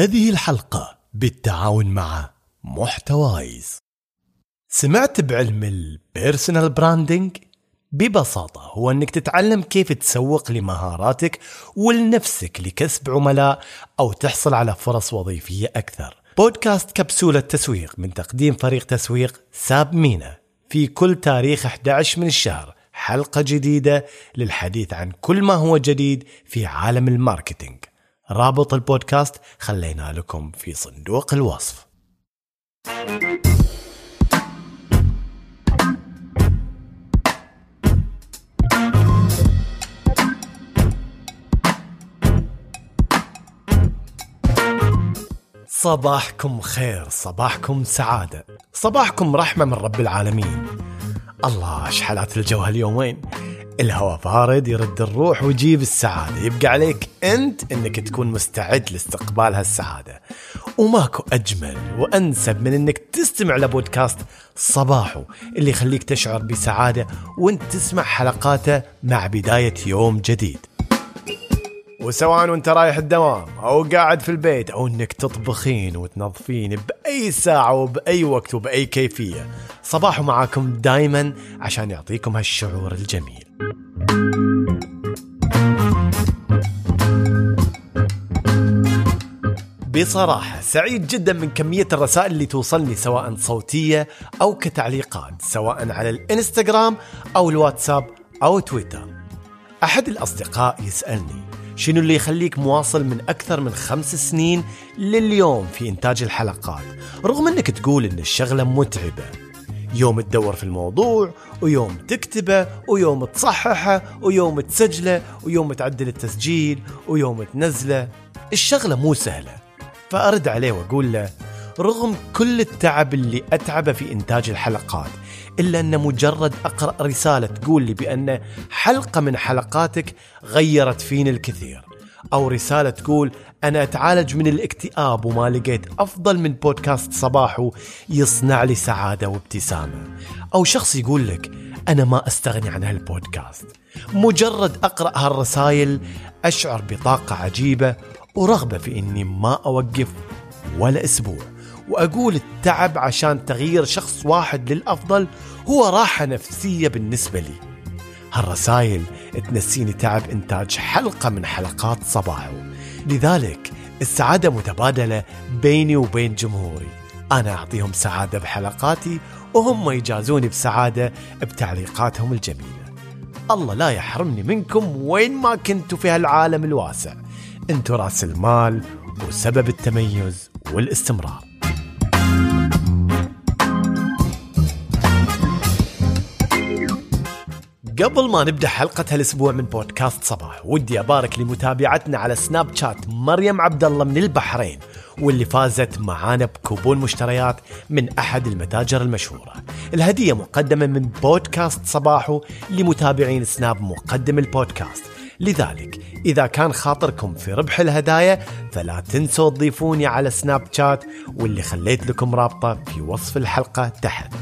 هذه الحلقة بالتعاون مع محتوايز. سمعت بعلم ال personal branding؟ ببساطة هو أنك تتعلم كيف تسوق لمهاراتك ولنفسك لكسب عملاء أو تحصل على فرص وظيفية أكثر. بودكاست كبسولة تسويق من تقديم فريق تسويق ساب مينا. في كل تاريخ 11 من الشهر حلقة جديدة للحديث عن كل ما هو جديد في عالم ال marketing. رابط البودكاست خلينا لكم في صندوق الوصف. صباحكم خير صباحكم سعادة صباحكم رحمة من رب العالمين. الله شحالات الجو هاليومين؟ الهواء بارد يرد الروح ويجيب السعادة. يبقى عليك أنت أنك تكون مستعد لاستقبال هالسعادة. وماكو أجمل وأنسب من أنك تستمع لبودكاست صباحو اللي يخليك تشعر بسعادة وأنت تسمع حلقاته مع بداية يوم جديد. وسواء وأنت رايح الدوام أو قاعد في البيت أو إنك تطبخين وتنظفين بأي ساعة وبأي وقت وبأي كيفية صباح معاكم دايما عشان يعطيكم هالشعور الجميل. بصراحة سعيد جدا من كمية الرسائل اللي توصلني سواء صوتية أو كتعليقات سواء على الإنستغرام أو الواتساب أو تويتر. أحد الأصدقاء يسألني شنو اللي يخليك مواصل من أكثر من خمس سنين لليوم في إنتاج الحلقات؟ رغم أنك تقول أن الشغلة متعبة. يوم تدور في الموضوع ويوم تكتبه ويوم تصححه ويوم تسجله ويوم تعدل التسجيل ويوم تنزله. الشغلة مو سهلة. فأرد عليه وأقول له رغم كل التعب اللي أتعبه في إنتاج الحلقات إلا أن مجرد أقرأ رسالة تقول لي بأن حلقة من حلقاتك غيرت فيني الكثير أو رسالة تقول أنا أتعالج من الاكتئاب وما لقيت أفضل من بودكاست صباحو يصنع لي سعادة وابتسامة. أو شخص يقول لك أنا ما أستغني عن هالبودكاست. مجرد أقرأ هالرسائل أشعر بطاقة عجيبة ورغبة في أني ما أوقف ولا أسبوع وأقول التعب عشان تغيير شخص واحد للأفضل هو راحة نفسية بالنسبة لي. هالرسائل تنسيني تعب إنتاج حلقة من حلقات صباحو. لذلك السعادة متبادلة بيني وبين جمهوري. أنا أعطيهم سعادة بحلقاتي وهم يجازوني بسعادة بتعليقاتهم الجميلة. الله لا يحرمني منكم وين ما كنتوا في هالعالم الواسع. أنتوا راس المال وسبب التميز والاستمرار قبل ما نبدأ حلقة هالاسبوع من بودكاست صباح ودي أبارك لمتابعتنا على سناب شات مريم عبد الله من البحرين واللي فازت معانا بكوبون مشتريات من أحد المتاجر المشهورة. الهدية مقدمة من بودكاست صباحو لمتابعين سناب مقدم البودكاست. لذلك إذا كان خاطركم في ربح الهدايا فلا تنسوا تضيفوني على سناب شات واللي خليت لكم رابطة في وصف الحلقة تحت.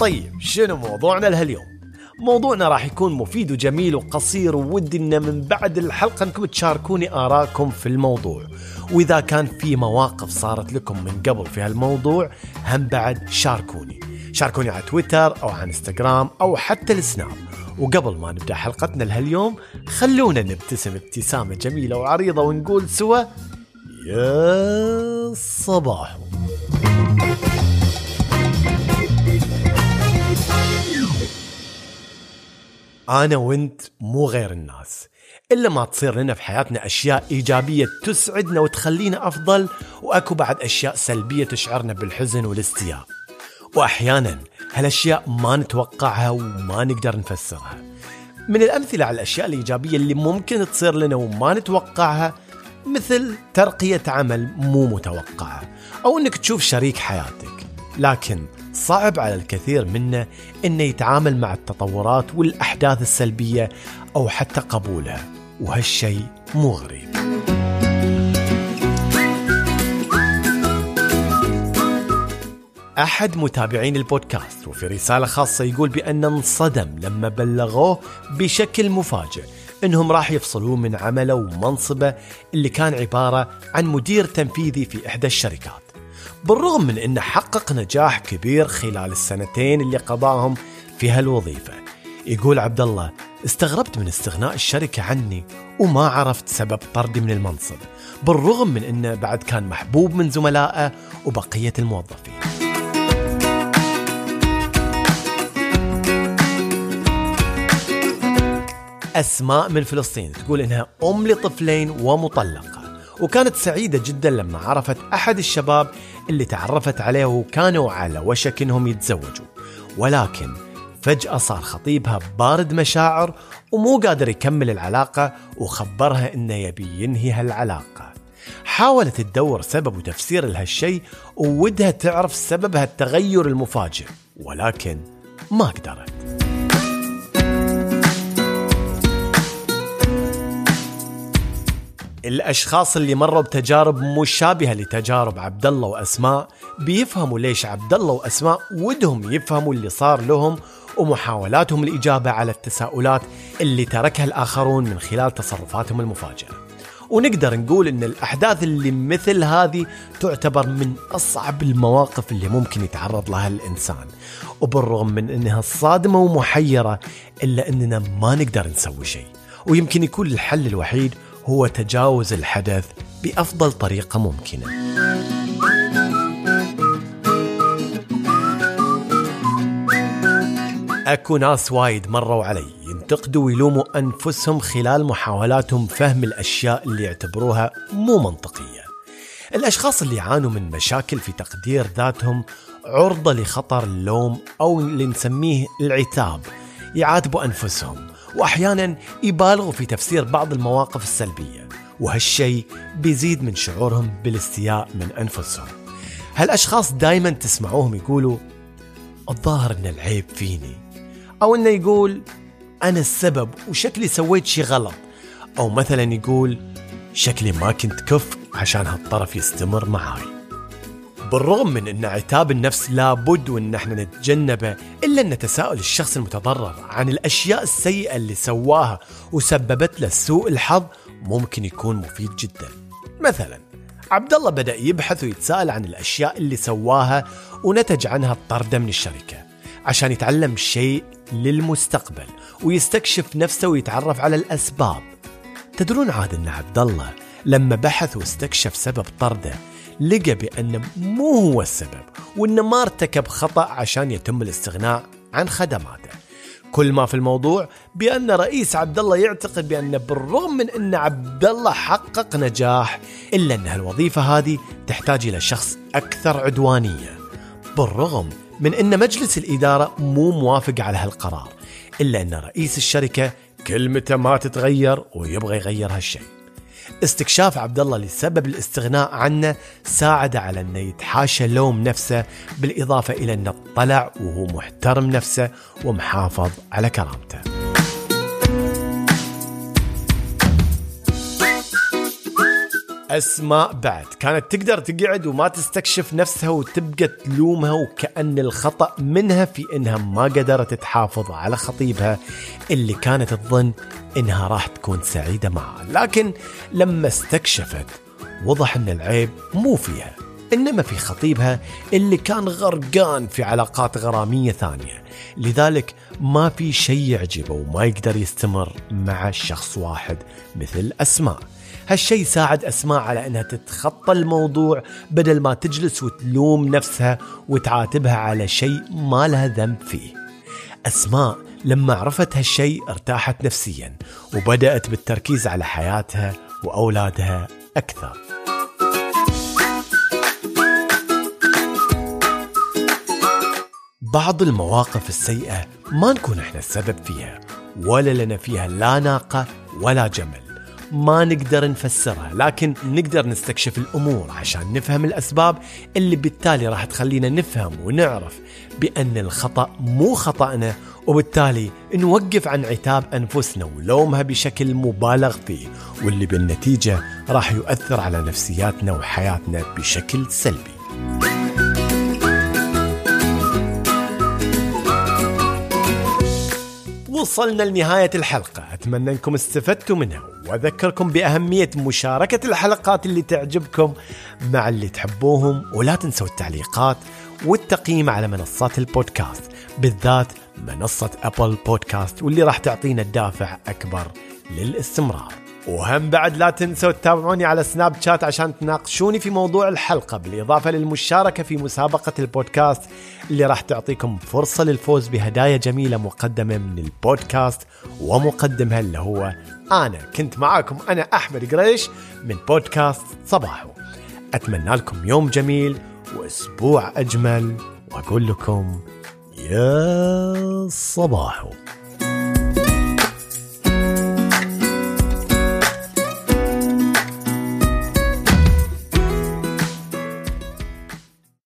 طيب شنو موضوعنا لهاليوم؟ موضوعنا راح يكون مفيد وجميل وقصير وودي إن من بعد الحلقة إنكم تشاركوني ارائكم في الموضوع. وإذا كان في مواقف صارت لكم من قبل في هالموضوع هم بعد شاركوني. شاركوني على تويتر أو على إنستغرام أو حتى السناب. وقبل ما نبدأ حلقتنا لهاليوم خلونا نبتسم ابتسامة جميلة وعريضة ونقول سوا يا صباح. أنا وأنت مو غير الناس. إلا ما تصير لنا في حياتنا أشياء إيجابية تسعدنا وتخلينا أفضل وأكو بعد أشياء سلبية تشعرنا بالحزن والاستياء. وأحيانا هالأشياء ما نتوقعها وما نقدر نفسرها. من الأمثلة على الأشياء الإيجابية اللي ممكن تصير لنا وما نتوقعها مثل ترقية عمل مو متوقعة أو إنك تشوف شريك حياتك لكن صعب على الكثير منا إنه يتعامل مع التطورات والأحداث السلبية أو حتى قبولها وهالشيء مو غريب. أحد متابعين البودكاست وفي رسالة خاصة يقول بأن انصدم لما بلغوه بشكل مفاجئ إنهم راح يفصلوه من عمله ومنصبه اللي كان عبارة عن مدير تنفيذي في إحدى الشركات. بالرغم من انه حقق نجاح كبير خلال السنتين اللي قضاهم في هالوظيفة. يقول عبد الله استغربت من استغناء الشركة عني وما عرفت سبب طردي من المنصب بالرغم من إنه بعد كان محبوب من زملائه وبقية الموظفين. أسماء من فلسطين تقول إنها أم لطفلين ومطلقة وكانت سعيدة جدا لما عرفت أحد الشباب اللي تعرفت عليه وكانوا على وشك إنهم يتزوجوا. ولكن فجأة صار خطيبها بارد مشاعر ومو قادر يكمل العلاقة وخبرها إنه يبي ينهي هالعلاقة. حاولت تدور سبب وتفسير لهالشيء وودها تعرف سبب هالتغير المفاجئ ولكن ما قدرت. الأشخاص اللي مروا بتجارب مشابهة لتجارب عبد الله وأسماء بيفهموا ليش عبد الله وأسماء ودهم يفهموا اللي صار لهم ومحاولاتهم الإجابة على التساؤلات اللي تركها الآخرون من خلال تصرفاتهم المفاجئة. ونقدر نقول إن الأحداث اللي مثل هذه تعتبر من أصعب المواقف اللي ممكن يتعرض لها الإنسان. وبالرغم من إنها صادمة ومحيرة إلا إننا ما نقدر نسوي شيء. ويمكن يكون الحل الوحيد هو تجاوز الحدث بأفضل طريقة ممكنة. أكو ناس وايد مروا علي ينتقدوا ويلوموا أنفسهم خلال محاولاتهم فهم الأشياء اللي يعتبروها مو منطقية. الأشخاص اللي يعانوا من مشاكل في تقدير ذاتهم عرضة لخطر اللوم أو اللي نسميه العتاب يعاتبوا أنفسهم واحيانا يبالغوا في تفسير بعض المواقف السلبية وهالشيء بيزيد من شعورهم بالاستياء من أنفسهم. هالأشخاص دائما تسمعوهم يقولوا الظاهر إن العيب فيني. أو إنه يقول أنا السبب وشكلي سويت شي غلط. أو مثلا يقول شكلي ما كنت كف عشان هالطرف يستمر معاي. بالرغم من أن عتاب النفس لابد وان إحنا نتجنبه إلا أن تساؤل الشخص المتضرر عن الأشياء السيئة اللي سواها وسببت له سوء الحظ ممكن يكون مفيد جدا. مثلا عبد الله بدأ يبحث ويتساءل عن الأشياء اللي سواها ونتج عنها الطرده من الشركة عشان يتعلم شيء للمستقبل ويستكشف نفسه ويتعرف على الأسباب. تدرون عاد أن عبد الله لما بحث واستكشف سبب طرده لقى بأنه مو هو السبب وأنه ما ارتكب خطأ عشان يتم الاستغناء عن خدماته. كل ما في الموضوع بأن رئيس عبد الله يعتقد بأن بالرغم من أن عبد الله حقق نجاح إلا أن الوظيفة هذه تحتاج إلى شخص أكثر عدوانية. بالرغم من أن مجلس الإدارة مو موافق على هالقرار إلا أن رئيس الشركة كلمته ما تتغير ويبغى يغير هالشيء. استكشاف عبد الله لسبب الاستغناء عنه ساعد على انه يتحاشى لوم نفسه بالإضافة إلى انه طلع وهو محترم نفسه ومحافظ على كرامته. أسماء بعد. كانت تقدر تقعد وما تستكشف نفسها وتبقى تلومها وكأن الخطأ منها في إنها ما قدرت تحافظ على خطيبها اللي كانت تظن إنها راح تكون سعيدة معه. لكن لما استكشفت وضح إن العيب مو فيها إنما في خطيبها اللي كان غرقان في علاقات غرامية ثانية. لذلك ما في شيء يعجبه وما يقدر يستمر مع شخص واحد مثل أسماء. هالشي ساعد أسماء على أنها تتخطى الموضوع بدل ما تجلس وتلوم نفسها وتعاتبها على شيء ما لها ذنب فيه. أسماء لما عرفت هالشي ارتاحت نفسيا وبدأت بالتركيز على حياتها وأولادها أكثر. بعض المواقف السيئة ما نكون إحنا السبب فيها ولا لنا فيها لا ناقة ولا جمل. ما نقدر نفسرها لكن نقدر نستكشف الأمور عشان نفهم الأسباب اللي بالتالي راح تخلينا نفهم ونعرف بأن الخطأ مو خطأنا وبالتالي نوقف عن عتاب أنفسنا ولومها بشكل مبالغ فيه واللي بالنتيجة راح يؤثر على نفسياتنا وحياتنا بشكل سلبي. وصلنا لنهاية الحلقة أتمنى أنكم استفدتوا منها. وأذكركم بأهمية مشاركة الحلقات اللي تعجبكم مع اللي تحبوهم ولا تنسوا التعليقات والتقييم على منصات البودكاست بالذات منصة أبل بودكاست واللي راح تعطينا الدافع أكبر للاستمرار. وهم بعد لا تنسوا تتابعوني على سناب شات عشان تناقشوني في موضوع الحلقة بالإضافة للمشاركة في مسابقة البودكاست اللي راح تعطيكم فرصة للفوز بهدايا جميلة مقدمة من البودكاست ومقدمها اللي هو أنا كنت معاكم أنا أحمد قريش من بودكاست صباحو. أتمنى لكم يوم جميل وأسبوع أجمل وأقول لكم يا صباحو.